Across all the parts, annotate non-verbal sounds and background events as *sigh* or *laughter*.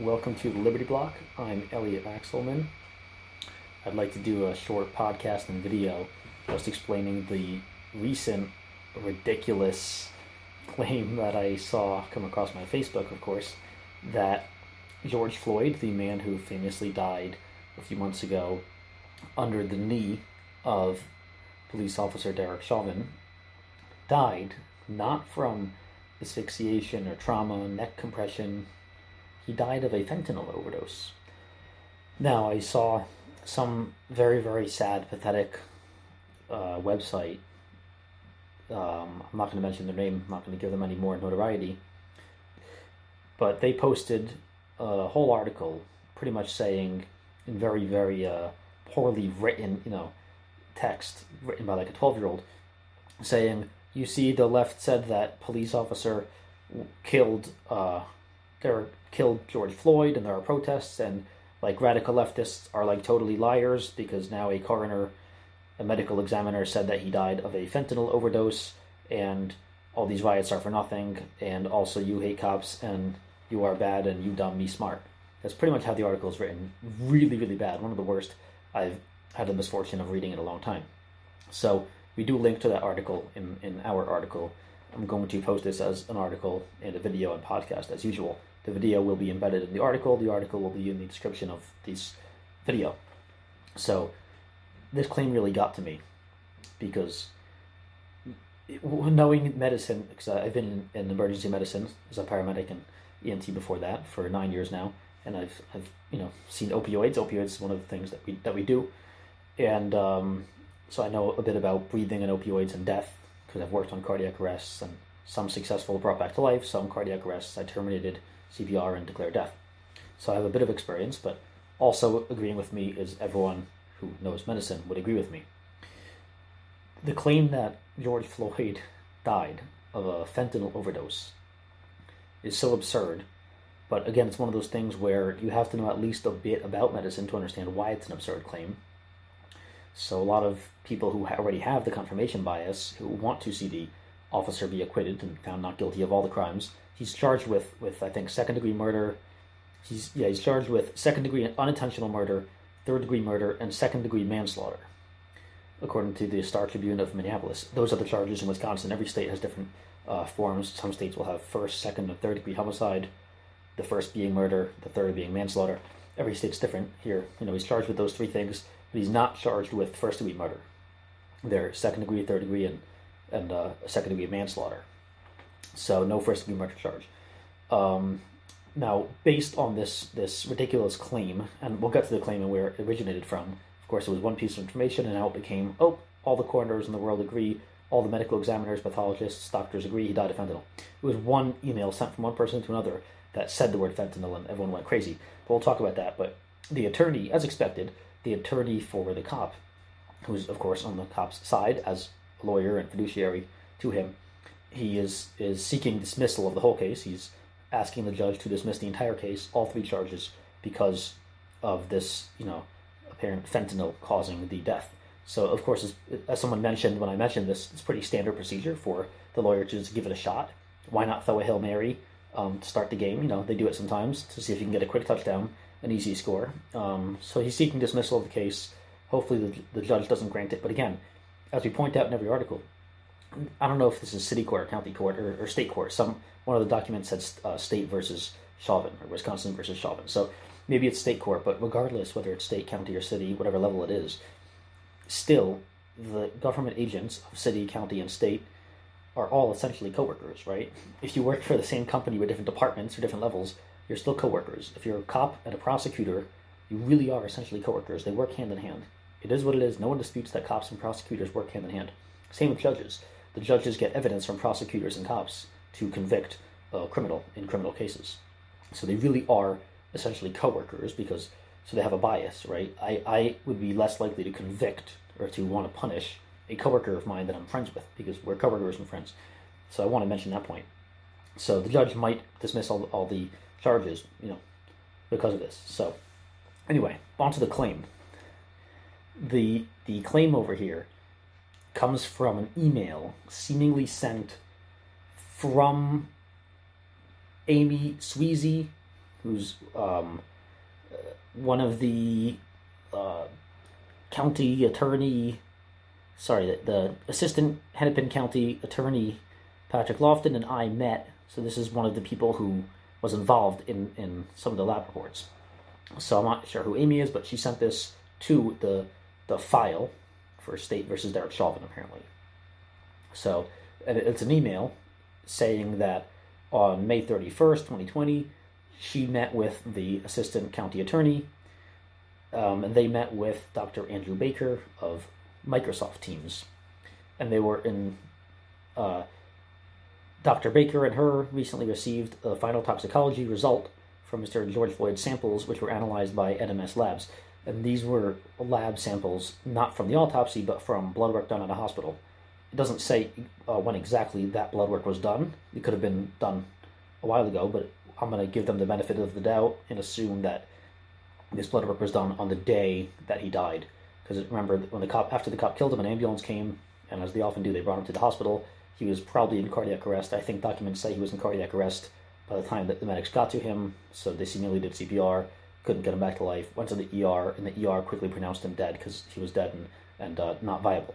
Welcome to the Liberty Block. I'm Elliot Axelman. I'd like to do a short podcast and video just explaining the recent ridiculous claim that I saw come across my Facebook, of course, that George Floyd, the man who famously died a few months ago under the knee of police officer Derek Chauvin, died not from asphyxiation or trauma, neck compression. He died of a fentanyl overdose. Now, I saw some very, very sad, pathetic uh, website. Um, I'm not going to mention their name, I'm not going to give them any more notoriety. But they posted a whole article pretty much saying, in very, very uh, poorly written, you know, text written by like a 12 year old, saying, you see the left said that police officer killed uh there killed George Floyd and there are protests and like radical leftists are like totally liars because now a coroner a medical examiner said that he died of a fentanyl overdose and all these riots are for nothing and also you hate cops and you are bad and you dumb me smart that's pretty much how the article is written really really bad one of the worst i've had the misfortune of reading in a long time so we do link to that article in, in our article. I'm going to post this as an article and a video and podcast as usual. The video will be embedded in the article. The article will be in the description of this video. So this claim really got to me because knowing medicine, because I've been in, emergency medicine as a paramedic and EMT before that for nine years now, and I've I've you know seen opioids. Opioids is one of the things that we that we do, and um, so I know a bit about breathing and opioids and death because I've worked on cardiac arrests and some successful brought back to life, some cardiac arrests I terminated CPR and declare death. So I have a bit of experience, but also agreeing with me is everyone who knows medicine would agree with me. The claim that George Floyd died of a fentanyl overdose is so absurd, but again, it's one of those things where you have to know at least a bit about medicine to understand why it's an absurd claim so a lot of people who already have the confirmation bias, who want to see the officer be acquitted and found not guilty of all the crimes, he's charged with with I think second degree murder. He's yeah he's charged with second degree unintentional murder, third degree murder, and second degree manslaughter, according to the Star Tribune of Minneapolis. Those are the charges in Wisconsin. Every state has different uh, forms. Some states will have first, second, and third degree homicide. The first being murder, the third being manslaughter. Every state's different. Here, you know, he's charged with those three things but he's not charged with first degree murder. They're second degree, third degree, and and uh, second degree manslaughter. So no first degree murder charge. Um, now, based on this this ridiculous claim, and we'll get to the claim and where it originated from. Of course, it was one piece of information, and now it became oh, all the coroners in the world agree, all the medical examiners, pathologists, doctors agree he died of fentanyl. It was one email sent from one person to another that said the word fentanyl, and everyone went crazy. But we'll talk about that. But the attorney, as expected, the attorney for the cop, who's of course on the cop's side as lawyer and fiduciary to him, he is is seeking dismissal of the whole case. He's asking the judge to dismiss the entire case, all three charges, because of this, you know, apparent fentanyl causing the death. So, of course, as, as someone mentioned when I mentioned this, it's pretty standard procedure for the lawyer to just give it a shot. Why not throw a hail mary um, to start the game? You know, they do it sometimes to see if you can get a quick touchdown an easy score. Um, so he's seeking dismissal of the case. Hopefully, the, the judge doesn't grant it. But again, as we point out in every article, I don't know if this is city court, or county court, or, or state court. Some one of the documents said uh, state versus Chauvin or Wisconsin versus Chauvin. So maybe it's state court, but regardless whether it's state, county, or city, whatever level it is, still the government agents of city, county, and state are all essentially coworkers, right? If you work for the same company with different departments or different levels, you're still coworkers. If you're a cop and a prosecutor, you really are essentially coworkers. They work hand in hand. It is what it is. No one disputes that cops and prosecutors work hand in hand. Same with judges. The judges get evidence from prosecutors and cops to convict a criminal in criminal cases. So they really are essentially coworkers because so they have a bias, right? I, I would be less likely to convict or to want to punish a coworker of mine that I'm friends with because we're coworkers and friends. So I want to mention that point. So the judge might dismiss all, all the charges, you know, because of this. So, anyway, on to the claim. The the claim over here comes from an email seemingly sent from Amy Sweasy, who's um, one of the uh, county attorney, sorry, the, the assistant Hennepin County attorney, Patrick Lofton, and I met. So this is one of the people who was involved in, in some of the lab reports. So I'm not sure who Amy is, but she sent this to the the file for State versus Derek Chauvin, apparently. So it's an email saying that on May 31st, 2020, she met with the assistant county attorney, um, and they met with Dr. Andrew Baker of Microsoft Teams. And they were in. Uh, Dr. Baker and her recently received a final toxicology result from Mr. George Floyd's samples, which were analyzed by NMS Labs. And these were lab samples not from the autopsy, but from blood work done at a hospital. It doesn't say uh, when exactly that blood work was done. It could have been done a while ago, but I'm going to give them the benefit of the doubt and assume that this blood work was done on the day that he died. Because remember, when the cop after the cop killed him, an ambulance came, and as they often do, they brought him to the hospital. He was probably in cardiac arrest. I think documents say he was in cardiac arrest by the time that the medics got to him. So they did CPR, couldn't get him back to life. Went to the ER, and the ER quickly pronounced him dead because he was dead and and uh, not viable.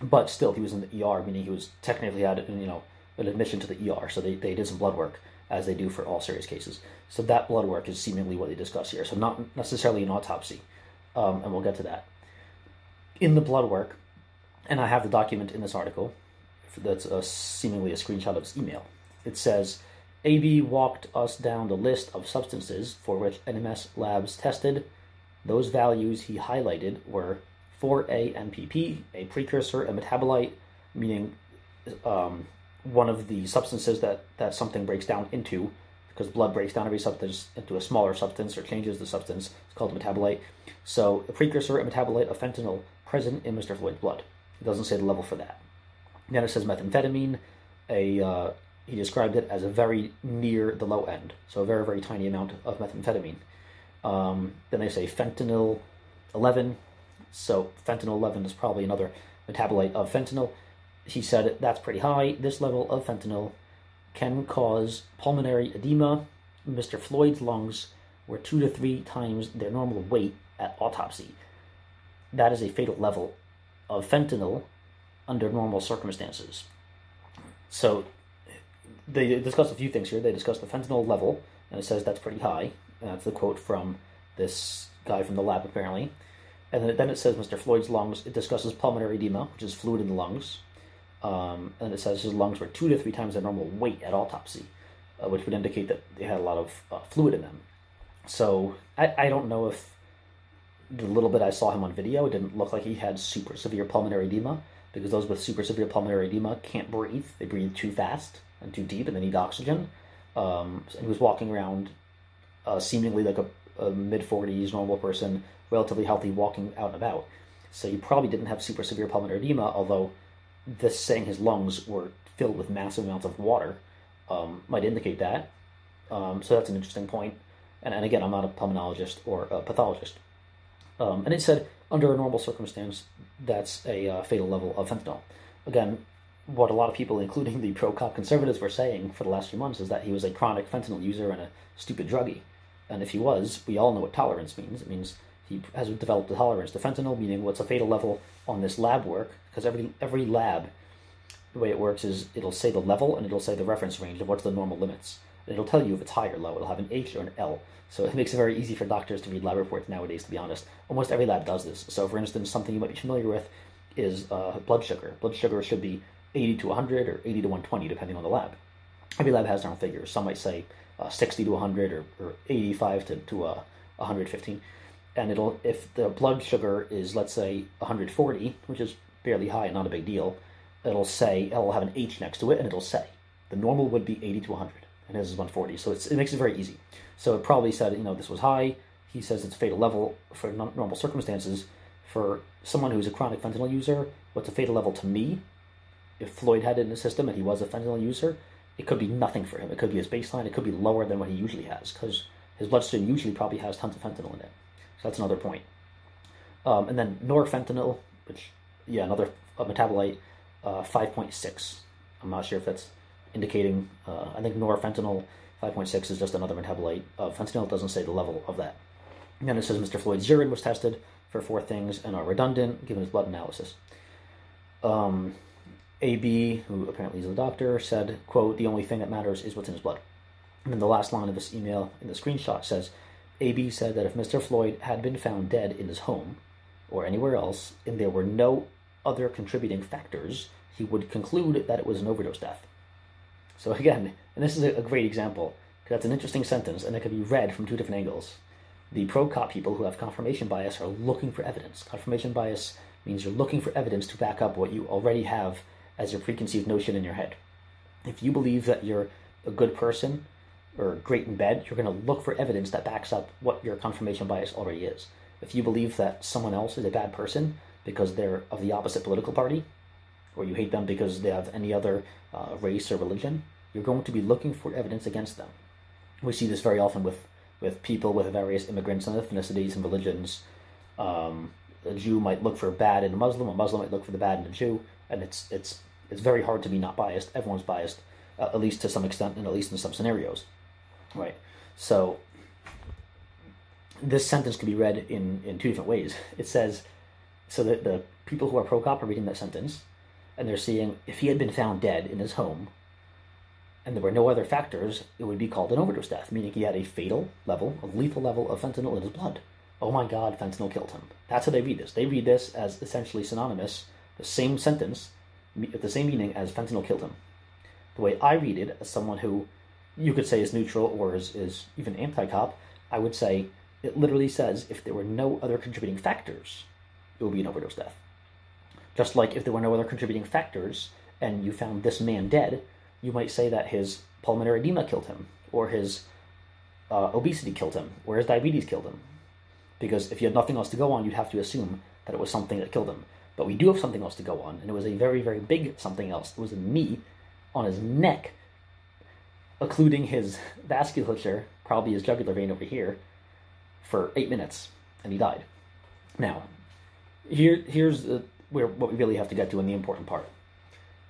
But still, he was in the ER, meaning he was technically had you know an admission to the ER. So they, they did some blood work as they do for all serious cases. So that blood work is seemingly what they discuss here. So not necessarily an autopsy, um, and we'll get to that. In the blood work, and I have the document in this article that's a, seemingly a screenshot of his email. It says, AB walked us down the list of substances for which NMS Labs tested. Those values he highlighted were 4-ANPP, a precursor, a metabolite, meaning um, one of the substances that, that something breaks down into, because blood breaks down every substance into a smaller substance or changes the substance. It's called a metabolite. So a precursor, a metabolite of fentanyl present in Mr. Floyd's blood. It doesn't say the level for that. Then it says methamphetamine. A uh, he described it as a very near the low end, so a very very tiny amount of methamphetamine. Um, then they say fentanyl 11. So fentanyl 11 is probably another metabolite of fentanyl he said that's pretty high. This level of fentanyl can cause pulmonary edema. Mr. Floyd's lungs were two to three times their normal weight at autopsy. That is a fatal level of fentanyl under normal circumstances. So they discuss a few things here. They discuss the fentanyl level, and it says that's pretty high. That's the quote from this guy from the lab, apparently. And then it says Mr. Floyd's lungs. It discusses pulmonary edema, which is fluid in the lungs. Um, and it says his lungs were two to three times their normal weight at autopsy, uh, which would indicate that they had a lot of uh, fluid in them. So I, I don't know if the little bit I saw him on video, it didn't look like he had super severe pulmonary edema, because those with super severe pulmonary edema can't breathe. They breathe too fast and too deep, and they need oxygen. Um, and he was walking around uh, seemingly like a, a mid 40s normal person, relatively healthy, walking out and about. So he probably didn't have super severe pulmonary edema, although this saying his lungs were filled with massive amounts of water um, might indicate that. Um, so that's an interesting point. And, and again, I'm not a pulmonologist or a pathologist. Um, and it said under a normal circumstance, that's a uh, fatal level of fentanyl. Again, what a lot of people, including the pro cop conservatives, were saying for the last few months is that he was a chronic fentanyl user and a stupid druggie. And if he was, we all know what tolerance means. It means he has developed a tolerance to fentanyl, meaning what's a fatal level on this lab work, because every every lab, the way it works is it'll say the level and it'll say the reference range of what's the normal limits. And it'll tell you if it's high or low. It'll have an H or an L. So it makes it very easy for doctors to read lab reports nowadays, to be honest. Almost every lab does this. So, for instance, something you might be familiar with is uh, blood sugar. Blood sugar should be 80 to 100 or 80 to 120, depending on the lab. Every lab has their own figures. Some might say uh, 60 to 100 or, or 85 to, to uh, 115 and it'll if the blood sugar is let's say 140, which is fairly high, and not a big deal, it'll say it'll have an H next to it, and it'll say the normal would be 80 to 100, and his is 140. So it makes it very easy. So it probably said you know this was high. He says it's fatal level for normal circumstances. For someone who's a chronic fentanyl user, what's a fatal level to me? If Floyd had it in his system and he was a fentanyl user, it could be nothing for him. It could be his baseline. It could be lower than what he usually has because his bloodstream usually probably has tons of fentanyl in it. So that's another point. Um, and then norfentanyl, which, yeah, another metabolite, uh, 5.6. I'm not sure if that's indicating, uh, I think norfentanyl 5.6 is just another metabolite of fentanyl. It doesn't say the level of that. And then it says Mr. Floyd's urine was tested for four things and are redundant given his blood analysis. Um, AB, who apparently is the doctor, said, quote, the only thing that matters is what's in his blood. And then the last line of this email in the screenshot says, AB said that if Mr. Floyd had been found dead in his home or anywhere else, and there were no other contributing factors, he would conclude that it was an overdose death. So again, and this is a great example, because that's an interesting sentence, and it can be read from two different angles. The pro-cop people who have confirmation bias are looking for evidence. Confirmation bias means you're looking for evidence to back up what you already have as your preconceived notion in your head. If you believe that you're a good person or great in bed, you're going to look for evidence that backs up what your confirmation bias already is. If you believe that someone else is a bad person because they're of the opposite political party, or you hate them because they have any other uh, race or religion, you're going to be looking for evidence against them. We see this very often with, with people with various immigrants and ethnicities and religions. Um, a Jew might look for bad in a Muslim, a Muslim might look for the bad in a Jew, and it's it's it's very hard to be not biased. Everyone's biased, uh, at least to some extent, and at least in some scenarios, right? So this sentence can be read in in two different ways. *laughs* It says so that the people who are pro cop are reading that sentence, and they're seeing if he had been found dead in his home, and there were no other factors, it would be called an overdose death, meaning he had a fatal level, a lethal level of fentanyl in his blood. Oh my God, fentanyl killed him. That's how they read this. They read this as essentially synonymous, the same sentence the same meaning as fentanyl killed him. The way I read it, as someone who you could say is neutral or is, is even anti cop, I would say it literally says if there were no other contributing factors, it would be an overdose death. Just like if there were no other contributing factors and you found this man dead, you might say that his pulmonary edema killed him, or his uh, obesity killed him, or his diabetes killed him. Because if you had nothing else to go on, you'd have to assume that it was something that killed him. But we do have something else to go on, and it was a very, very big something else. It was a knee on his neck, occluding his *laughs* vasculature, probably his jugular vein over here, for eight minutes, and he died. Now, here, here's the, where what we really have to get to in the important part.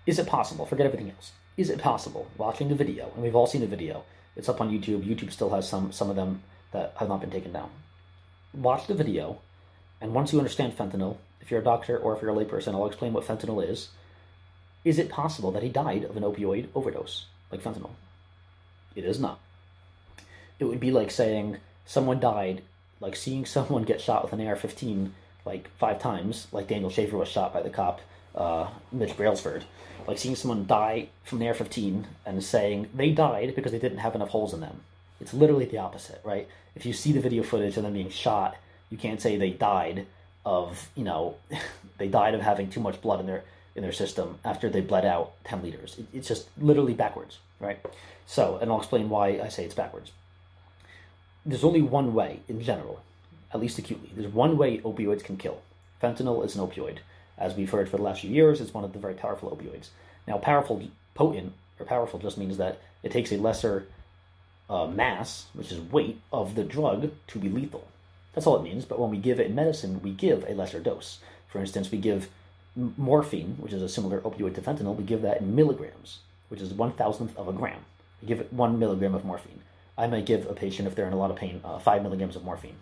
Is it possible? Forget everything else. Is it possible, watching the video, and we've all seen the video, it's up on YouTube. YouTube still has some some of them that have not been taken down. Watch the video, and once you understand fentanyl, if you're a doctor or if you're a layperson, I'll explain what fentanyl is. Is it possible that he died of an opioid overdose, like fentanyl? It is not. It would be like saying someone died, like seeing *laughs* someone get shot with an AR 15 like five times, like Daniel Shaver was shot by the cop, uh, Mitch Brailsford. Like seeing someone die from an AR 15 and saying they died because they didn't have enough holes in them. It's literally the opposite, right? If you see the video footage of them being shot, you can't say they died of you know *laughs* they died of having too much blood in their in their system after they bled out 10 liters. It, it's just literally backwards right? So and i'll explain why i say it's backwards. There's only one way in general at least acutely there's one way opioids can kill. Fentanyl is an opioid. As we've heard for the last few years it's one of the very powerful opioids. Now powerful potent or powerful just means that it takes a lesser uh, mass which is weight of the drug to be lethal that's all it means. But when we give it in medicine, we give a lesser dose. For instance, we give morphine, which is a similar opioid to fentanyl, we give that in milligrams, which is one thousandth of a gram. We give it one milligram of morphine. I might give a patient, if they're in a lot of pain, uh, five milligrams of morphine.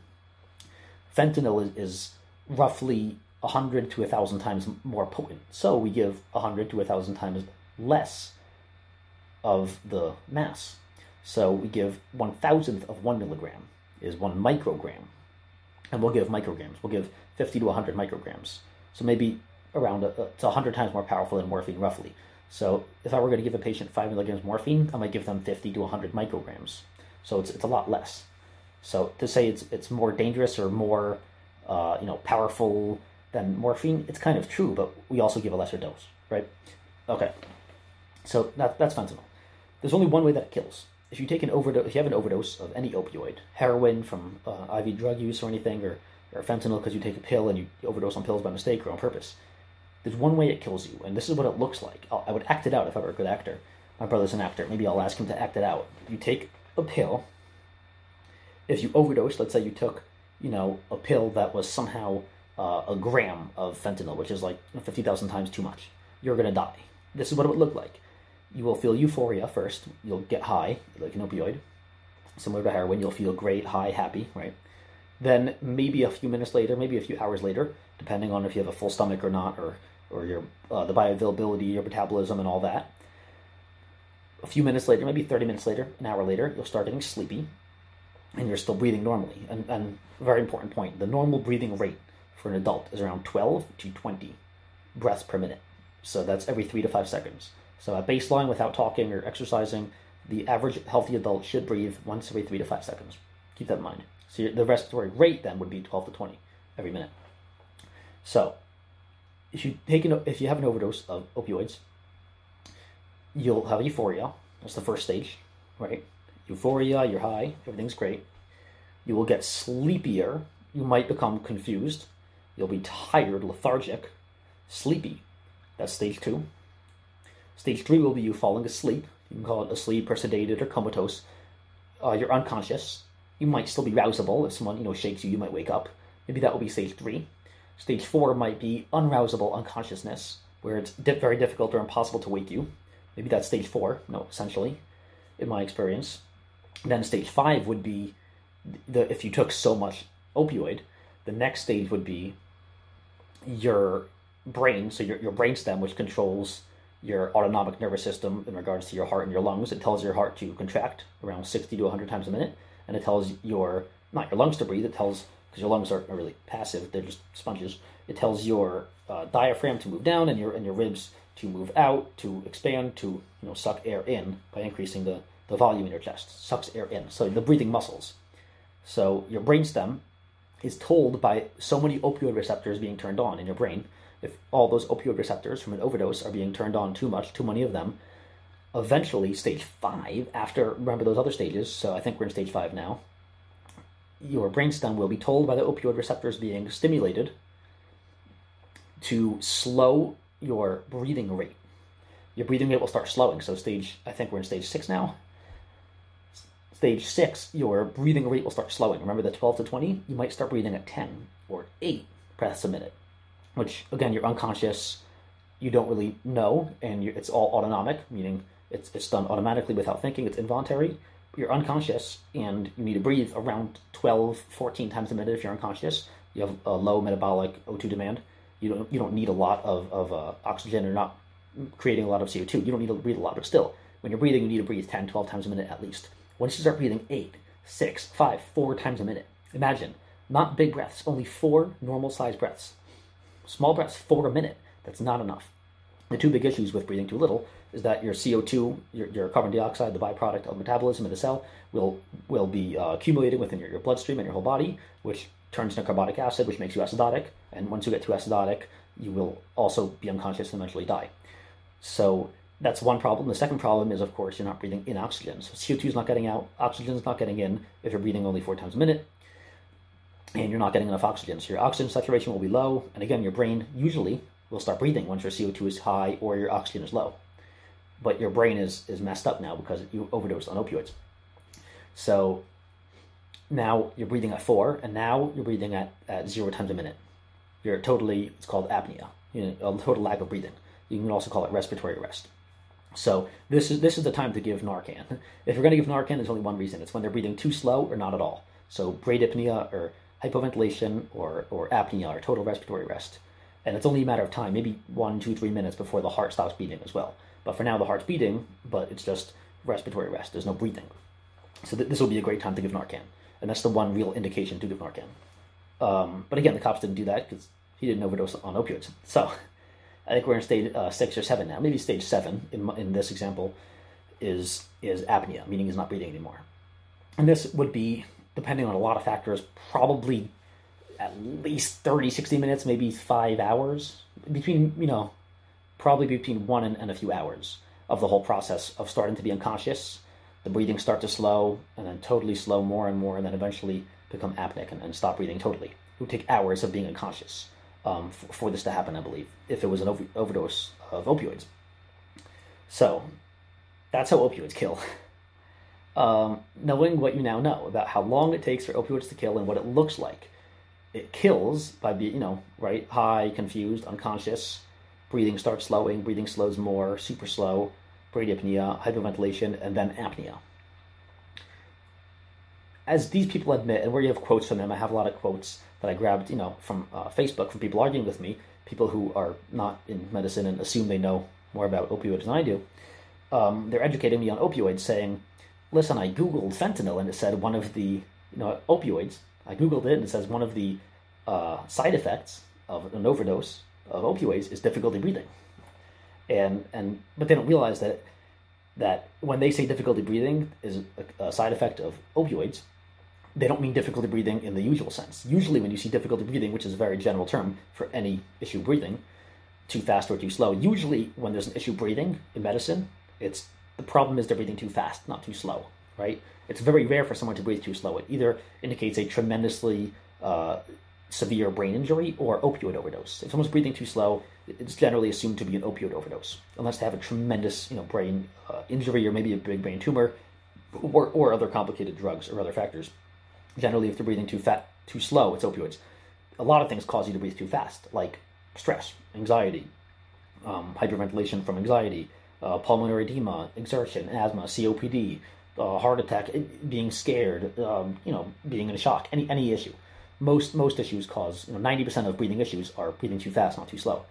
Fentanyl is, is roughly 100 to 1,000 times more potent. So we give 100 to 1,000 times less of the mass. So we give one thousandth of one milligram is one microgram and we'll give micrograms. We'll give 50 to 100 micrograms. So maybe around a, it's 100 times more powerful than morphine, roughly. So if I were going to give a patient 5 milligrams morphine, I might give them 50 to 100 micrograms. So it's, it's a lot less. So to say it's it's more dangerous or more uh, you know powerful than morphine, it's kind of true, but we also give a lesser dose, right? Okay. So that, that's fentanyl. There's only one way that it kills, if you take an overdose, if you have an overdose of any opioid, heroin from uh, IV drug use or anything, or, or fentanyl because you take a pill and you overdose on pills by mistake or on purpose, there's one way it kills you, and this is what it looks like. I'll, I would act it out if I were a good actor. My brother's an actor. Maybe I'll ask him to act it out. You take a pill. If you overdose, let's say you took, you know, a pill that was somehow uh, a gram of fentanyl, which is like 50,000 times too much, you're going to die. This is what it would look like you will feel euphoria first. You'll get high, like an opioid, similar to heroin. You'll feel great, high, happy, right? Then maybe a few minutes later, maybe a few hours later, depending on if you have a full stomach or not, or or your uh, the bioavailability, your metabolism, and all that. A few minutes later, maybe 30 minutes later, an hour later, you'll start getting sleepy, and you're still breathing normally. And, and very important point: the normal breathing rate for an adult is around 12 to 20 breaths per minute. So that's every three to five seconds. So at baseline, without talking or exercising, the average healthy adult should breathe once every three to five seconds. Keep that in mind. So the respiratory rate then would be 12 to 20 every minute. So if you take an, if you have an overdose of opioids, you'll have euphoria. That's the first stage, right? Euphoria, you're high, everything's great. You will get sleepier. You might become confused. You'll be tired, lethargic, sleepy. That's stage two. Stage three will be you falling asleep. You can call it asleep or sedated or comatose. Uh, you're unconscious. You might still be rousable. If someone you know shakes you, you might wake up. Maybe that will be stage three. Stage four might be unrousable unconsciousness, where it's di- very difficult or impossible to wake you. Maybe that's stage four. No, essentially, in my experience. Then stage five would be the if you took so much opioid, the next stage would be your brain, so your, your brain stem, which controls your autonomic nervous system in regards to your heart and your lungs. It tells your heart to contract around 60 to 100 times a minute, and it tells your, not your lungs to breathe, it tells, because your lungs are, are really passive, they're just sponges, it tells your uh, diaphragm to move down and your, and your ribs to move out, to expand, to you know suck air in by increasing the, the volume in your chest. Sucks air in. So the breathing muscles. So your brainstem is told by so many opioid receptors being turned on in your brain if all those opioid receptors from an overdose are being turned on too much, too many of them, eventually, stage five, after, remember those other stages, so I think we're in stage five now, your brainstem will be told by the opioid receptors being stimulated to slow your breathing rate. Your breathing rate will start slowing. So, stage, I think we're in stage six now. Stage six, your breathing rate will start slowing. Remember the 12 to 20? You might start breathing at 10 or 8 breaths a minute which again you're unconscious, you don't really know, and it's all autonomic, meaning it's it's done automatically without thinking. It's involuntary. You're unconscious, and you need to breathe around 12, 14 times a minute if you're unconscious. You have a low metabolic O2 demand. You don't you don't need a lot of of uh, oxygen. You're not creating a lot of CO2. You don't need to breathe a lot, but still, when you're breathing, you need to breathe 10, 12 times a minute at least. Once you start breathing 8, 6, 5, 4 times a minute, imagine, not big breaths, only four normal sized breaths. Small breaths, four a minute. That's not enough. The two big issues with breathing too little is that your CO2, your, your carbon dioxide, the byproduct of metabolism in the cell, will will be uh, accumulated within your, your bloodstream and your whole body, which turns into carbonic acid, which makes you acidotic. And once you get too acidotic, you will also be unconscious and eventually die. So that's one problem. The second problem is, of course, you're not breathing in oxygen. So CO2 is not getting out, oxygen is not getting in if you're breathing only four times a minute and you're not getting enough oxygen. So your oxygen saturation will be low, and again, your brain usually will start breathing once your CO2 is high or your oxygen is low. But your brain is, is messed up now because you overdosed on opioids. So now you're breathing at four, and now you're breathing at, at zero times a minute. You're totally, it's called apnea, you know, a total lack of breathing. You can also call it respiratory arrest. So this is this is the time to give Narcan. *laughs* If you're going to give Narcan, there's only one reason: it's when they're breathing too slow or not at all. So bradypnea or hypoventilation or, or apnea or total respiratory arrest. And it's only a matter of time, maybe one, two, three minutes before the heart stops beating as well. But for now, the heart's beating, but it's just respiratory arrest. There's no breathing. So th- this will be a great time to give Narcan. And that's the one real indication to give Narcan. Um, but again, the cops didn't do that because he didn't overdose on opioids. *laughs* So I think we're in stage uh, six or seven now. Maybe stage seven in, in this example is is apnea, meaning he's not breathing anymore. And this would be depending on a lot of factors, probably at least 30, 60 minutes, maybe five hours. Between, you know, probably between one and, and a few hours of the whole process of starting to be unconscious, the breathing start to slow, and then totally slow more and more, and then eventually become apneic and, and stop breathing totally. It would take hours of being unconscious um, for, for, this to happen, I believe, if it was an over- overdose of opioids. So, that's how opioids kill. *laughs* um, knowing what you now know about how long it takes for opioids to kill and what it looks like. It kills by being, you know, right, high, confused, unconscious. Breathing starts slowing. Breathing slows more, super slow. bradyapnea, hypoventilation, and then apnea. As these people admit, and where you have quotes from them, I have a lot of quotes that I grabbed, you know, from uh, Facebook from people arguing with me, people who are not in medicine and assume they know more about opioids than I do. Um, they're educating me on opioids, saying, "Listen, I googled fentanyl and it said one of the, you know, opioids. I googled it and it says one of the uh, side effects of an overdose of opioids is difficulty breathing." And and but they don't realize that that when they say difficulty breathing is a, a side effect of opioids, they don't mean difficulty breathing in the usual sense. Usually, when you see difficulty breathing, which is a very general term for any issue breathing, too fast or too slow, usually when there's an issue breathing in medicine, it's the problem is they're breathing too fast, not too slow, right? It's very rare for someone to breathe too slow. It either indicates a tremendously uh, severe brain injury or opioid overdose. If someone's breathing too slow, it's generally assumed to be an opioid overdose, unless they have a tremendous, you know, brain uh, injury or maybe a big brain tumor, or, or other complicated drugs or other factors. Generally, if they're breathing too fat, too slow, it's opioids. A lot of things cause you to breathe too fast, like stress, anxiety, um, hyperventilation from anxiety, uh, pulmonary edema, exertion, asthma, COPD, uh, heart attack, being scared, um, you know, being in a shock, any any issue. Most most issues cause you know ninety percent of breathing issues are breathing too fast, not too slow.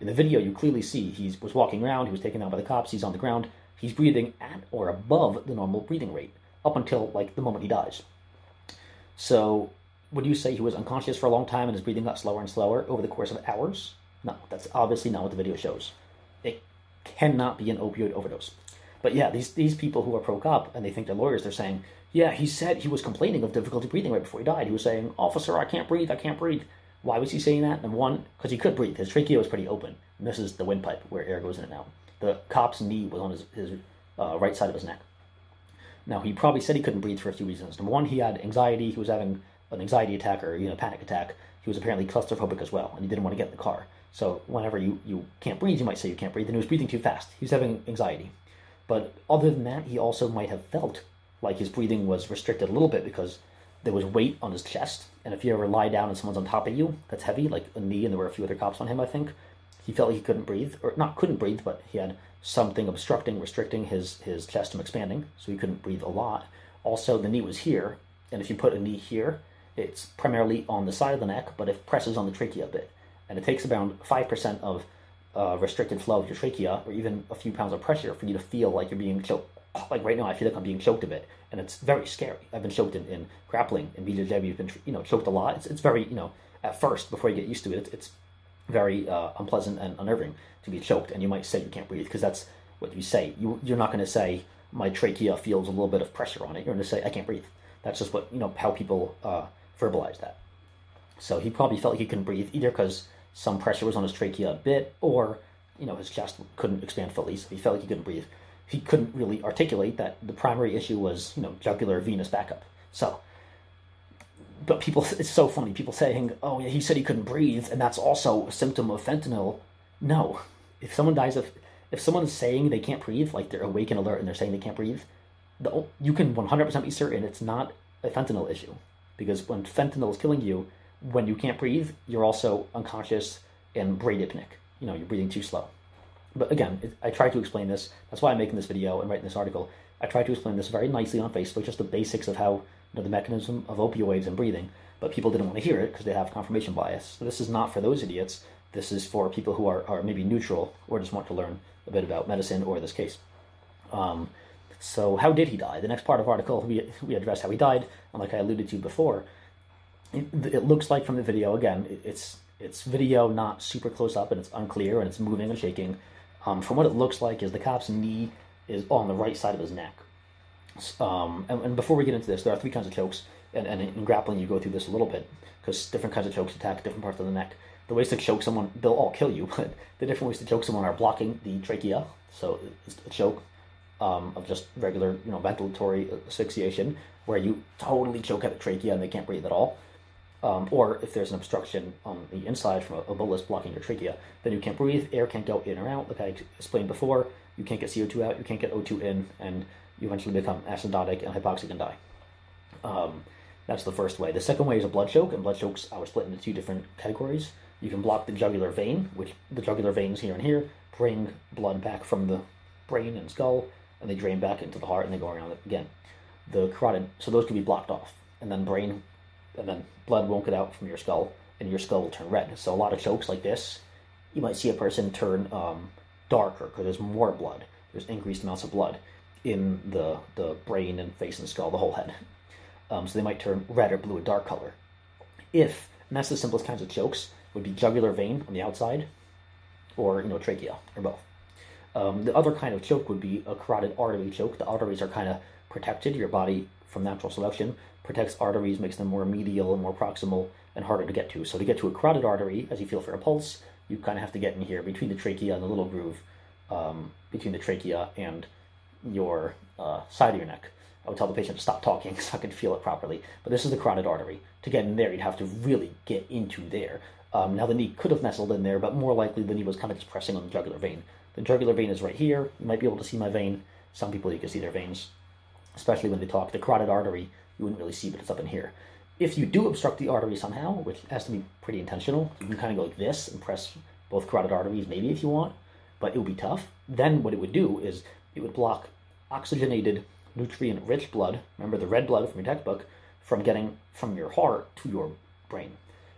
In the video, you clearly see he was walking around, he was taken out by the cops, he's on the ground, he's breathing at or above the normal breathing rate up until like the moment he dies. So, would you say he was unconscious for a long time and his breathing got slower and slower over the course of hours? No, that's obviously not what the video shows. Cannot be an opioid overdose. But yeah, these these people who are pro cop and they think they're lawyers, they're saying, yeah, he said he was complaining of difficulty breathing right before he died. He was saying, officer, I can't breathe, I can't breathe. Why was he saying that? Number one, because he could breathe. His trachea was pretty open. And this is the windpipe where air goes in and out. The cop's knee was on his, his uh, right side of his neck. Now, he probably said he couldn't breathe for a few reasons. Number one, he had anxiety. He was having an anxiety attack or you know panic attack. He was apparently claustrophobic as well, and he didn't want to get in the car. So whenever you, you can't breathe, you might say you can't breathe, and he was breathing too fast. He was having anxiety. But other than that, he also might have felt like his breathing was restricted a little bit because there was weight on his chest. And if you ever lie down and someone's on top of you that's heavy, like a knee, and there were a few other cops on him, I think, he felt like he couldn't breathe, or not couldn't breathe, but he had something obstructing, restricting his, his chest from expanding, so he couldn't breathe a lot. Also, the knee was here, and if you put a knee here, it's primarily on the side of the neck, but it presses on the trachea a bit. And it takes around 5% of uh, restricted flow of your trachea, or even a few pounds of pressure, for you to feel like you're being choked. Like right now, I feel like I'm being choked a bit, and it's very scary. I've been choked in, in grappling, and BJJ, we've been you know choked a lot. It's, it's very you know at first before you get used to it, it's, it's very uh, unpleasant and unnerving to be choked, and you might say you can't breathe because that's what you say. You, you're not going to say my trachea feels a little bit of pressure on it. You're going to say I can't breathe. That's just what you know how people uh, verbalize that. So he probably felt like he couldn't breathe either because some pressure was on his trachea a bit, or you know his chest couldn't expand fully, so he felt like he couldn't breathe. He couldn't really articulate that the primary issue was you know jugular venous backup. So but people, *laughs* it's so funny. People saying, "Oh, yeah, he said he couldn't breathe, and that's also a symptom of fentanyl." No, if someone dies of, if someone's saying they can't breathe, like they're awake and alert, and they're saying they can't breathe, the, you can one hundred percent be certain it's not a fentanyl issue, because when fentanyl is killing you, when you can't breathe, you're also unconscious and bradyapneic. You know, you're breathing too slow. But again, it, I try to explain this. That's why I'm making this video and writing this article. I try to explain this very nicely on Facebook, just the basics of how you know, the mechanism of opioids and breathing, but people didn't want to hear it because they have confirmation bias. So this is not for those idiots. This is for people who are, are maybe neutral or just want to learn a bit about medicine or this case. Um, so how did he die? The next part of article, we, we address how he died, and like I alluded to before, it, looks like from the video, again, it, it's, it's video not super close up and it's unclear and it's moving and shaking. Um, from what it looks like is the cop's knee is on the right side of his neck. Um, and, and, before we get into this, there are three kinds of chokes, and, and in grappling you go through this a little bit because different kinds of chokes attack different parts of the neck. The ways to choke someone, they'll all kill you, *laughs* but the different ways to choke someone are blocking the trachea, so it's a choke um, of just regular, you know, ventilatory asphyxiation, where you totally choke at the trachea and they can't breathe at all. Um, or if there's an obstruction on the inside from a, a bolus blocking your trachea, then you can't breathe, air can't go in or out, like I explained before. You can't get CO2 out, you can't get O2 in, and you eventually become acidotic and hypoxic and die. Um, that's the first way. The second way is a blood choke, and blood chokes I are split into two different categories. You can block the jugular vein, which the jugular veins here and here bring blood back from the brain and skull, and they drain back into the heart and they go around again. The carotid, so those can be blocked off, and then brain, and then blood won't get out from your skull, and your skull will turn red. So a lot of chokes like this, you might see a person turn um, darker because there's more blood. There's increased amounts of blood in the the brain and face and skull, the whole head. *laughs* Um, so they might turn red or blue, a dark color. If and that's the simplest kinds of chokes would be jugular vein on the outside, or you know trachea or both. Um, the other kind of choke would be a carotid artery choke. The arteries are kind of protected. Your body, from natural selection, protects arteries, makes them more medial and more proximal and harder to get to. So to get to a carotid artery, as you feel for a pulse, you kind of have to get in here between the trachea and the little groove um, between the trachea and your uh, side of your neck. I would tell the patient to stop talking *laughs* so I could feel it properly. But this is the carotid artery. To get in there, you'd have to really get into there. Um, now, the knee could have nestled in there, but more likely the knee was kind of just pressing on the jugular vein. The jugular vein is right here. You might be able to see my vein. Some people, you can see their veins, especially when they talk. The carotid artery, you wouldn't really see, but it's up in here. If you do obstruct the artery somehow, which has to be pretty intentional, you can kind of go like this and press both carotid arteries, maybe if you want, but it would be tough. Then what it would do is it would block oxygenated, nutrient rich blood, remember the red blood from your textbook, from getting from your heart to your brain.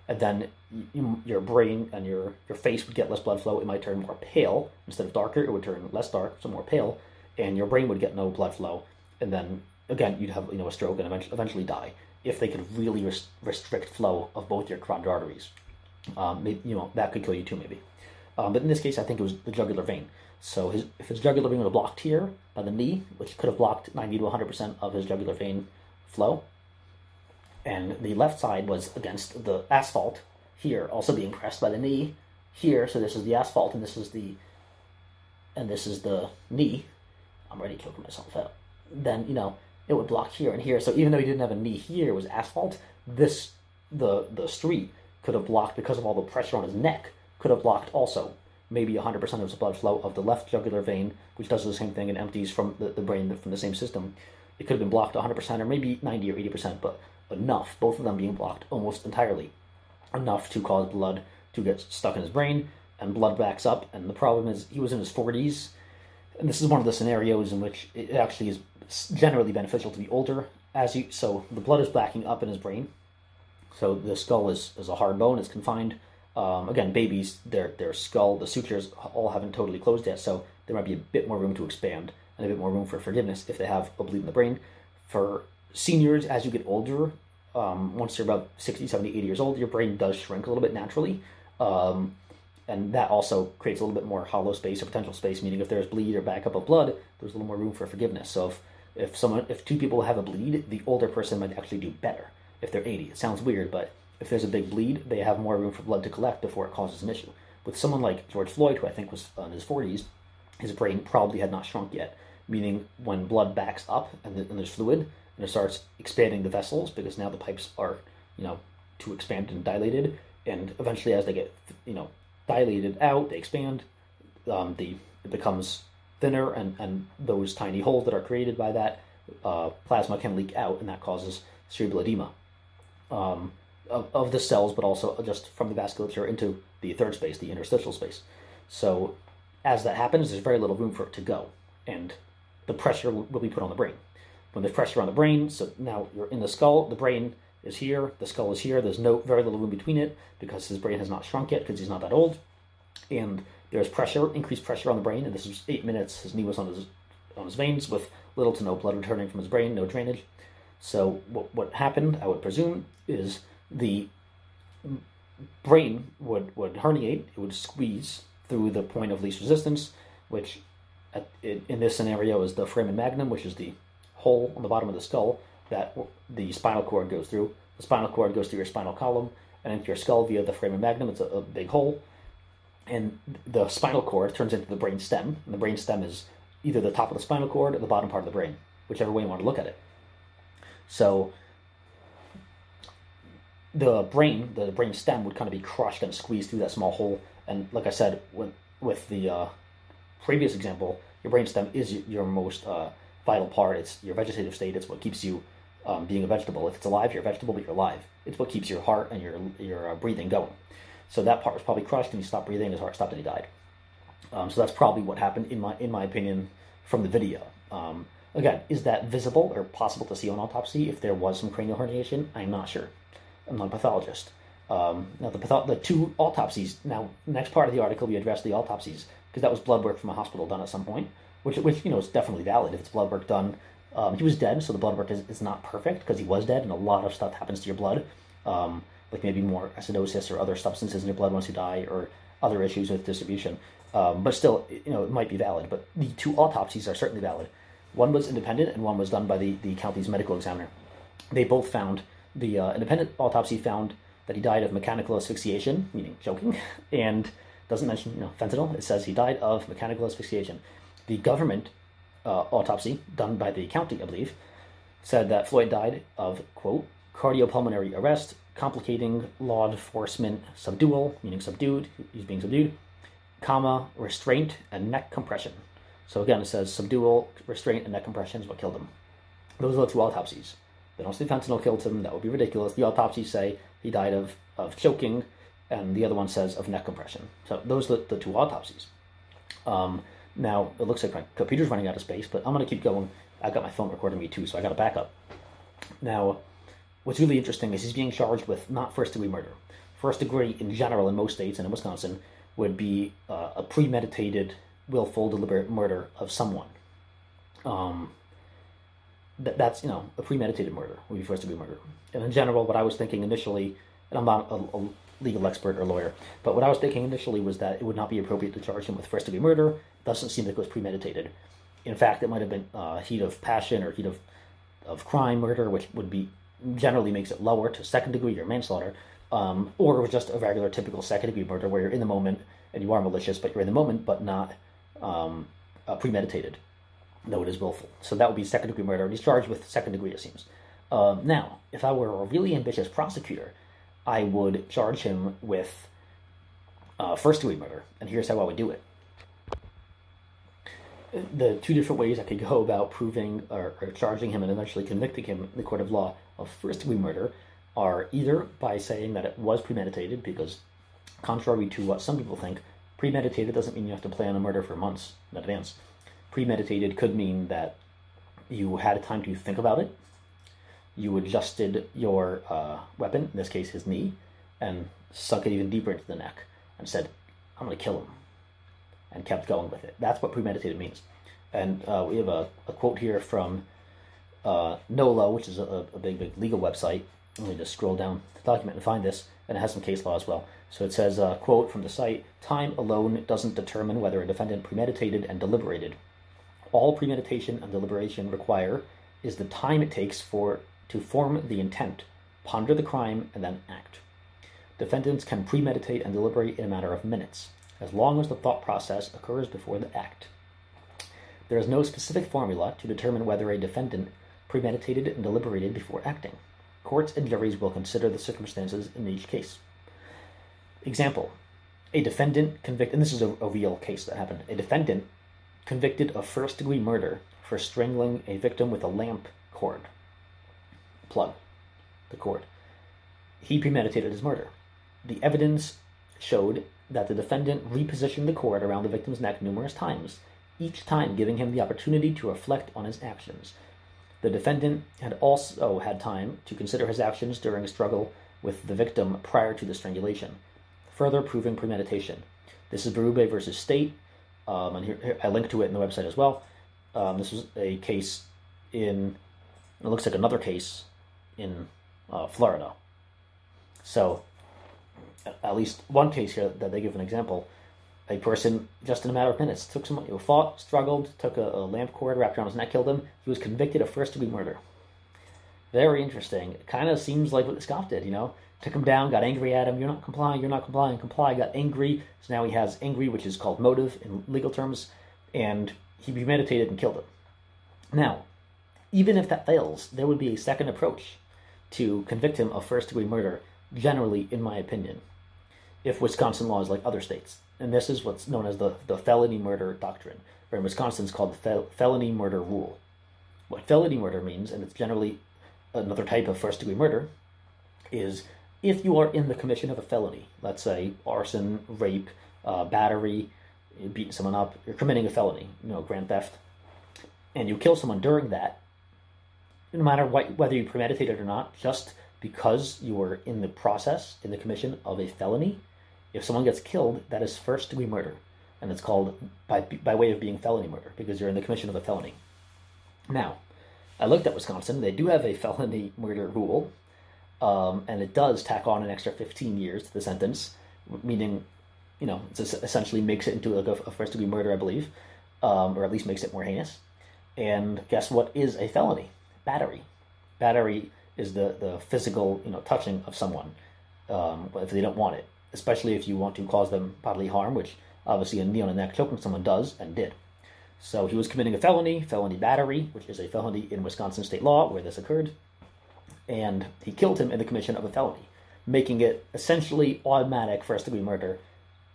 And then you, your brain and your, your face would get less blood flow. It might turn more pale. Instead of darker, it would turn less dark, so more pale. And your brain would get no blood flow. And then, again, you'd have you know a stroke and eventually, eventually die if they could really res- restrict flow of both your carotid arteries. Um, maybe, you know, that could kill you too, maybe. Um, but in this case, I think it was the jugular vein. So his, if his jugular vein would have blocked here by the knee, which could have blocked 90 to 100% of his jugular vein flow, and the left side was against the asphalt here, also being pressed by the knee here. So this is the asphalt, and this is the and this is the knee. I'm already choking myself out. Then you know it would block here and here. So even though he didn't have a knee here, it was asphalt. This the the street could have blocked because of all the pressure on his neck. Could have blocked also maybe 100% of his blood flow of the left jugular vein, which does the same thing and empties from the, the brain from the same system. It could have been blocked 100% or maybe 90 or 80%, but enough, both of them being blocked almost entirely, enough to cause blood to get stuck in his brain, and blood backs up. And the problem is, he was in his 40s, and this is one of the scenarios in which it actually is generally beneficial to be older. As you, so the blood is backing up in his brain, so the skull is, is a hard bone, it's confined. Um, again, babies, their their skull, the sutures all haven't totally closed yet, so there might be a bit more room to expand and a bit more room for forgiveness if they have a bleed in the brain. For seniors, as you get older, um, once you're about 60, 70, 80 years old, your brain does shrink a little bit naturally. Um, and that also creates a little bit more hollow space or potential space, meaning if there's bleed or backup of blood, there's a little more room for forgiveness. So if, if someone, if two people have a bleed, the older person might actually do better if they're 80. It sounds weird, but if there's a big bleed, they have more room for blood to collect before it causes an issue. With someone like George Floyd, who I think was in his 40s, his brain probably had not shrunk yet, meaning when blood backs up and, the, and there's fluid, and it starts expanding the vessels because now the pipes are, you know, too expanded and dilated, and eventually as they get, you know, dilated out, they expand, um, the it becomes thinner, and, and those tiny holes that are created by that uh, plasma can leak out, and that causes cerebral edema um, of, of the cells, but also just from the vasculature into the third space, the interstitial space. So as that happens, there's very little room for it to go, and the pressure will be put on the brain. When there's pressure on the brain, so now you're in the skull, the brain is here, the skull is here. There's no very little room between it because his brain has not shrunk yet because he's not that old, and there's pressure, increased pressure on the brain. And this was eight minutes. His knee was on his on his veins with little to no blood returning from his brain, no drainage. So what what happened, I would presume, is the brain would would herniate. It would squeeze through the point of least resistance, which at, in this scenario is the foramen magnum, which is the hole on the bottom of the skull that the spinal cord goes through. The spinal cord goes through your spinal column and into your skull via the foramen magnum. It's a, a big hole. And the spinal cord turns into the brain stem. And the brain stem is either the top of the spinal cord or the bottom part of the brain, whichever way you want to look at it. So the brain, the brain stem, would kind of be crushed and squeezed through that small hole. And like I said, with, with the uh, previous example, your brain stem is your most uh, vital part. It's your vegetative state. It's what keeps you um, being a vegetable. If it's alive, you're a vegetable, but you're alive. It's what keeps your heart and your your uh, breathing going. So that part was probably crushed, and he stopped breathing. His heart stopped, and he died. Um, so that's probably what happened in my in my opinion from the video. Um, again, is that visible or possible to see on autopsy if there was some cranial herniation? I'm not sure. I'm not a pathologist. Um, now the patho- the two autopsies. Now next part of the article we address the autopsies because that was blood work from a hospital done at some point, which which you know is definitely valid if it's blood work done. Um, he was dead, so the blood work is, is not perfect because he was dead, and a lot of stuff happens to your blood, um, like maybe more acidosis or other substances in your blood once you die, or other issues with distribution. Um, but still, you know, it might be valid. But the two autopsies are certainly valid. One was independent, and one was done by the, the county's medical examiner. They both found the uh, independent autopsy found that he died of mechanical asphyxiation, meaning choking, *laughs* and doesn't mention you know fentanyl. It says he died of mechanical asphyxiation. The government uh, autopsy done by the county, I believe, said that Floyd died of quote cardiopulmonary arrest, complicating law enforcement subdual, meaning subdued. He's being subdued, comma restraint and neck compression. So again, it says subdual, restraint, and neck compression is what killed him. Those are the two autopsies. They don't say fentanyl killed him. That would be ridiculous. The autopsies say he died of, of choking, and the other one says of neck compression. So those are the, the two autopsies. Um, now it looks like my computer's running out of space, but I'm going to keep going. I got my phone recording me too, so I got to back up. Now, what's really interesting is he's being charged with not first degree murder. First degree in general in most states and in Wisconsin would be uh, a premeditated, willful, deliberate murder of someone. Um, that, that's you know a premeditated murder would be first degree murder. And in general, what I was thinking initially, and I'm not a, a legal expert or lawyer, but what I was thinking initially was that it would not be appropriate to charge him with first degree murder. It Doesn't seem like it was premeditated. In fact, it might have been uh, heat of passion or heat of of crime murder, which would be generally makes it lower to second degree or manslaughter, um, or it was just a regular typical second degree murder where you're in the moment and you are malicious, but you're in the moment, but not um, uh, premeditated. No, it is willful. So that would be second degree murder. And he's charged with second degree, it seems. Um, now, if I were a really ambitious prosecutor, I would charge him with uh, first degree murder. And here's how I would do it. The two different ways I could go about proving or, or charging him and eventually convicting him in the court of law of first degree murder are either by saying that it was premeditated, because contrary to what some people think, premeditated doesn't mean you have to plan a murder for months in advance premeditated could mean that you had a time to think about it, you adjusted your uh, weapon, in this case his knee, and sunk it even deeper into the neck and said, I'm going to kill him, and kept going with it. That's what premeditated means. And uh, we have a, a, quote here from uh, Nolo, which is a, a, big, big legal website. Let me just scroll down the document and find this, and it has some case law as well. So it says, uh, quote from the site, time alone doesn't determine whether a defendant premeditated and deliberated all premeditation and deliberation require is the time it takes for to form the intent, ponder the crime, and then act. Defendants can premeditate and deliberate in a matter of minutes, as long as the thought process occurs before the act. There is no specific formula to determine whether a defendant premeditated and deliberated before acting. Courts and juries will consider the circumstances in each case. Example A defendant convicted, and this is a, a real case that happened. A defendant convicted of first degree murder for strangling a victim with a lamp cord. Plug the cord. He premeditated his murder. The evidence showed that the defendant repositioned the cord around the victim's neck numerous times, each time giving him the opportunity to reflect on his actions. The defendant had also had time to consider his actions during a struggle with the victim prior to the strangulation, further proving premeditation. This is Berube versus State, um, and here, here, I link to it in the website as well. Um, this was a case in, it looks like another case in uh, Florida. So, at least one case here that they give an example. A person, just in a matter of minutes, took some, you know, fought, struggled, took a, a lamp cord, wrapped around his neck, killed him. He was convicted of first degree murder. Very interesting. It kind of seems like what the Scott did, you know? took him down, got angry at him. You're not complying. You're not complying. Comply. Got angry. So now he has angry, which is called motive in legal terms, and he premeditated and killed him. Now, even if that fails, there would be a second approach to convict him of first degree murder. Generally, in my opinion, if Wisconsin law is like other states, and this is what's known as the the felony murder doctrine, or in Wisconsin it's called the fel- felony murder rule. What felony murder means, and it's generally another type of first degree murder, is if you are in the commission of a felony, let's say arson, rape, uh, battery, beating someone up, you're committing a felony, you know, grand theft, and you kill someone during that, no matter what, whether you premeditated or not, just because you were in the process, in the commission of a felony, if someone gets killed, that is first degree murder. And it's called by, by way of being felony murder because you're in the commission of a felony. Now, I looked at Wisconsin. They do have a felony murder rule, um, and it does tack on an extra 15 years to the sentence, meaning, you know, it essentially makes it into like a, a first degree murder, I believe, um, or at least makes it more heinous. And guess what is a felony? Battery. Battery is the, the physical, you know, touching of someone um, if they don't want it, especially if you want to cause them bodily harm, which obviously a knee on the neck choking someone does and did. So he was committing a felony, felony battery, which is a felony in Wisconsin state law where this occurred, and he killed him in the commission of a felony, making it essentially automatic first degree murder.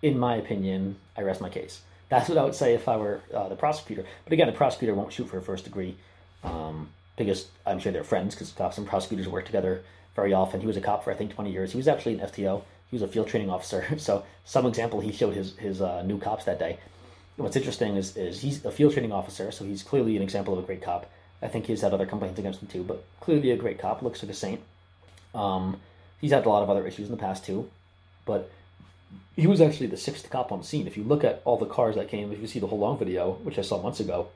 In my opinion, I rest my case. That's what I would say if I were uh, the prosecutor. But again, the prosecutor won't shoot for a first degree um, because I'm sure they're friends because cops and prosecutors work together very often. He was a cop for I think 20 years. He was actually an FTO. He was a field training officer. *laughs* So some example he showed his his uh, new cops that day what's interesting is, is he's a field training officer, so he's clearly an example of a great cop. I think he's had other complaints against him too, but clearly a great cop. Looks like a saint. Um, he's had a lot of other issues in the past too, but he was actually the sixth cop on scene. If you look at all the cars that came, if you see the whole long video, which I saw months ago,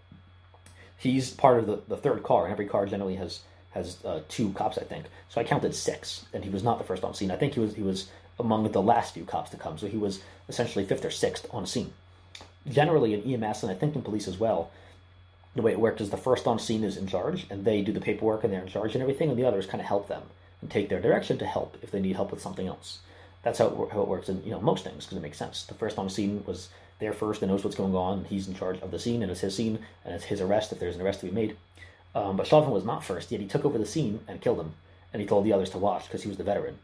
he's part of the, the third car, and every car generally has has uh, two cops, I think. So I counted six, and he was not the first on scene. I think he was he was among the last few cops to come, so he was essentially fifth or sixth on scene generally in EMS and I think in police as well, the way it worked is the first on scene is in charge and they do the paperwork and they're in charge and everything, and the others kind of help them and take their direction to help if they need help with something else. That's how it, how it works in you know most things because it makes sense. The first on scene was there first and knows what's going on. And he's in charge of the scene and it's his scene and it's his arrest if there's an arrest to be made. Um, but Chauvin was not first, yet he took over the scene and killed him, and he told the others to watch because he was the veteran.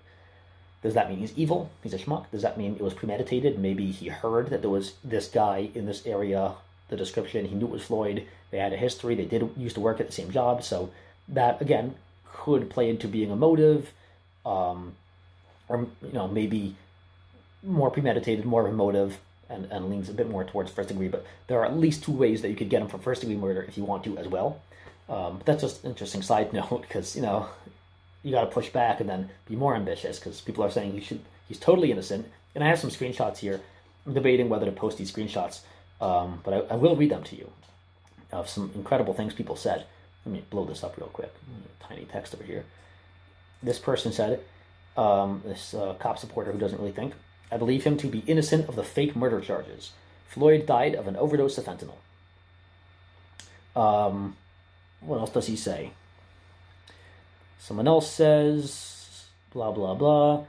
Does that mean he's evil? He's a schmuck? Does that mean it was premeditated? Maybe he heard that there was this guy in this area, the description, he knew it was Floyd. They had a history, they did used to work at the same job, so that again could play into being a motive, um, or you know, maybe more premeditated, more of a motive, and, and leans a bit more towards first degree. But there are at least two ways that you could get him for first degree murder if you want to as well. Um, but that's just an interesting side *laughs* note because you know you got to push back and then be more ambitious because people are saying he should he's totally innocent. And I have some screenshots here. I'm debating whether to post these screenshots, um, but I, I, will read them to you of some incredible things people said. Let me blow this up real quick. Tiny text over here. This person said, um, this uh, cop supporter who doesn't really think, I believe him to be innocent of the fake murder charges. Floyd died of an overdose of fentanyl. Um, what else does he say? Someone else says, blah, blah, blah.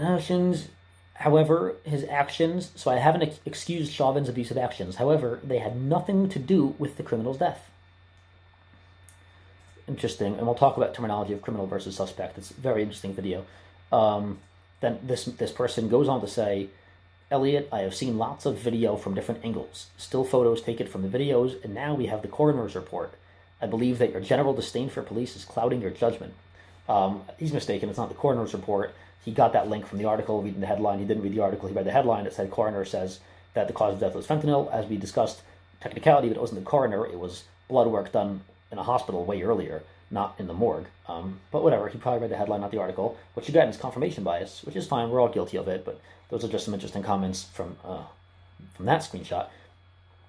Actions, however, his actions, so I haven't excused Chauvin's abusive actions. However, they had nothing to do with the criminal's death. Interesting, and we'll talk about terminology of criminal versus suspect. It's a very interesting video. Um, then this this person goes on to say, Elliot, I have seen lots of video from different angles, still photos taken from the videos, and now we have the coroner's report. I believe that your general disdain for police is clouding your judgment. Um, he's mistaken. It's not the coroner's report. He got that link from the article, reading the headline. He didn't read the article. He read the headline. It said coroner says that the cause of death was fentanyl. As we discussed, technicality, but it wasn't the coroner. It was blood work done in a hospital way earlier, not in the morgue. Um, but whatever. He probably read the headline, not the article. What you got is confirmation bias, which is fine. We're all guilty of it. But those are just some interesting comments from uh, from that screenshot.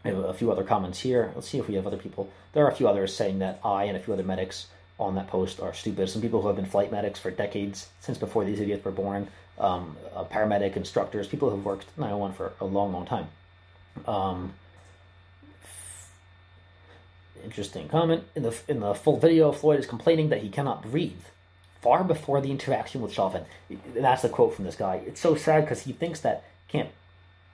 A few other comments here. Let's see if we have other people. There are a few others saying that I and a few other medics on that post are stupid. Some people who have been flight medics for decades, since before these idiots were born, um, paramedic instructors, people who have worked 911 for a long, long time. Um, interesting comment. In the, in the full video, Floyd is complaining that he cannot breathe far before the interaction with Chauvin. That's the quote from this guy. It's so sad because he thinks that can't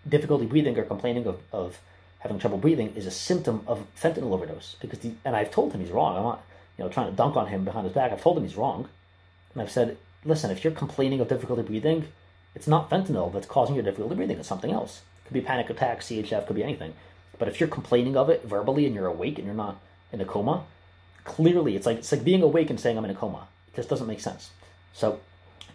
difficulty breathing or complaining of, of having trouble breathing is a symptom of fentanyl overdose. Because the, and I've told him he's wrong. I'm not, you know, trying to dunk on him behind his back. I've told him he's wrong, and I've said, listen, if you're complaining of difficulty breathing, it's not fentanyl that's causing your difficulty breathing. It's something else. It could be panic attack, CHF, could be anything. But if you're complaining of it verbally and you're awake and you're not in a coma, clearly it's like it's like being awake and saying I'm in a coma. It just doesn't make sense. So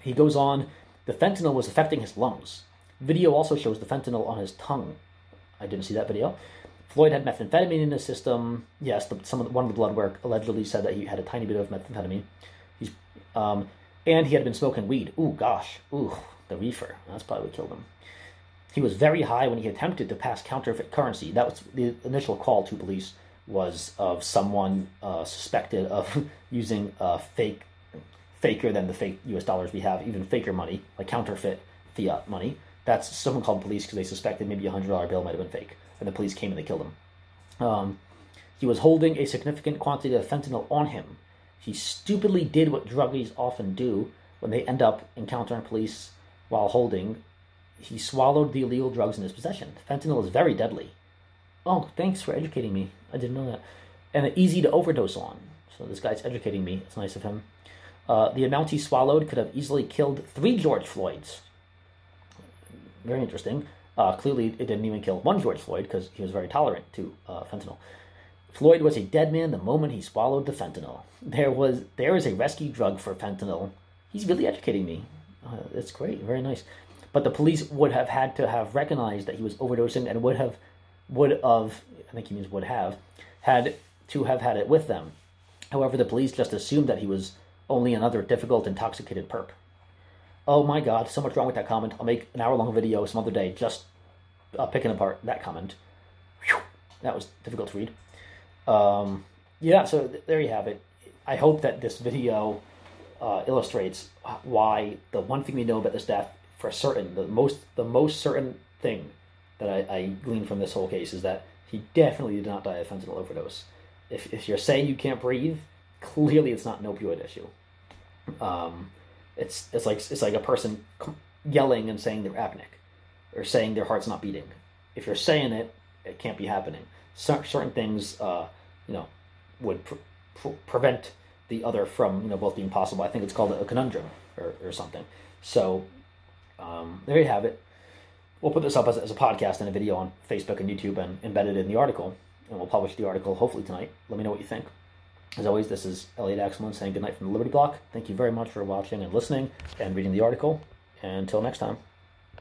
he goes on. The fentanyl was affecting his lungs. Video also shows the fentanyl on his tongue. I didn't see that video. Floyd had methamphetamine in his system. Yes, the, some of the, one of the blood work allegedly said that he had a tiny bit of methamphetamine. He's, um, and he had been smoking weed. Ooh, gosh. Ooh, the reefer. That's probably what killed him. He was very high when he attempted to pass counterfeit currency. That was the initial call to police was of someone uh, suspected of *laughs* using uh, fake, faker than the fake U.S. dollars we have, even faker money, like counterfeit fiat money. That's someone called police because they suspected maybe a hundred dollar bill might have been fake, and the police came and they killed him. Um, he was holding a significant quantity of fentanyl on him. He stupidly did what druggies often do when they end up encountering police while holding. He swallowed the illegal drugs in his possession. Fentanyl is very deadly. Oh, thanks for educating me. I didn't know that. And easy to overdose on. So this guy's educating me. It's nice of him. Uh, the amount he swallowed could have easily killed three George Floyds. Very interesting. Uh, clearly, it didn't even kill one George Floyd because he was very tolerant to uh, fentanyl. Floyd was a dead man the moment he swallowed the fentanyl. There was there is a rescue drug for fentanyl. He's really educating me. Uh, it's great, very nice. But the police would have had to have recognized that he was overdosing and would have would have I think he means would have had to have had it with them. However, the police just assumed that he was only another difficult intoxicated perp. Oh my god, so much wrong with that comment. I'll make an hour long video some other day just uh, picking apart that comment. Whew, that was difficult to read. Um, yeah, so th- there you have it. I hope that this video uh, illustrates why the one thing we know about this death for certain, the most the most certain thing that I, I glean from this whole case is that he definitely did not die of fentanyl overdose. If, if you're saying you can't breathe, clearly it's not an opioid issue. Um, it's it's like it's like a person yelling and saying they're apneic, or saying their heart's not beating. If you're saying it, it can't be happening. certain things, uh, you know, would pre- pre- prevent the other from you know both being possible. I think it's called a conundrum or, or something. So um, there you have it. We'll put this up as, as a podcast and a video on Facebook and YouTube and embed it in the article, and we'll publish the article hopefully tonight. Let me know what you think. As always, this is Elliot Axelman saying goodnight from the Liberty Block. Thank you very much for watching and listening and reading the article. And until next time.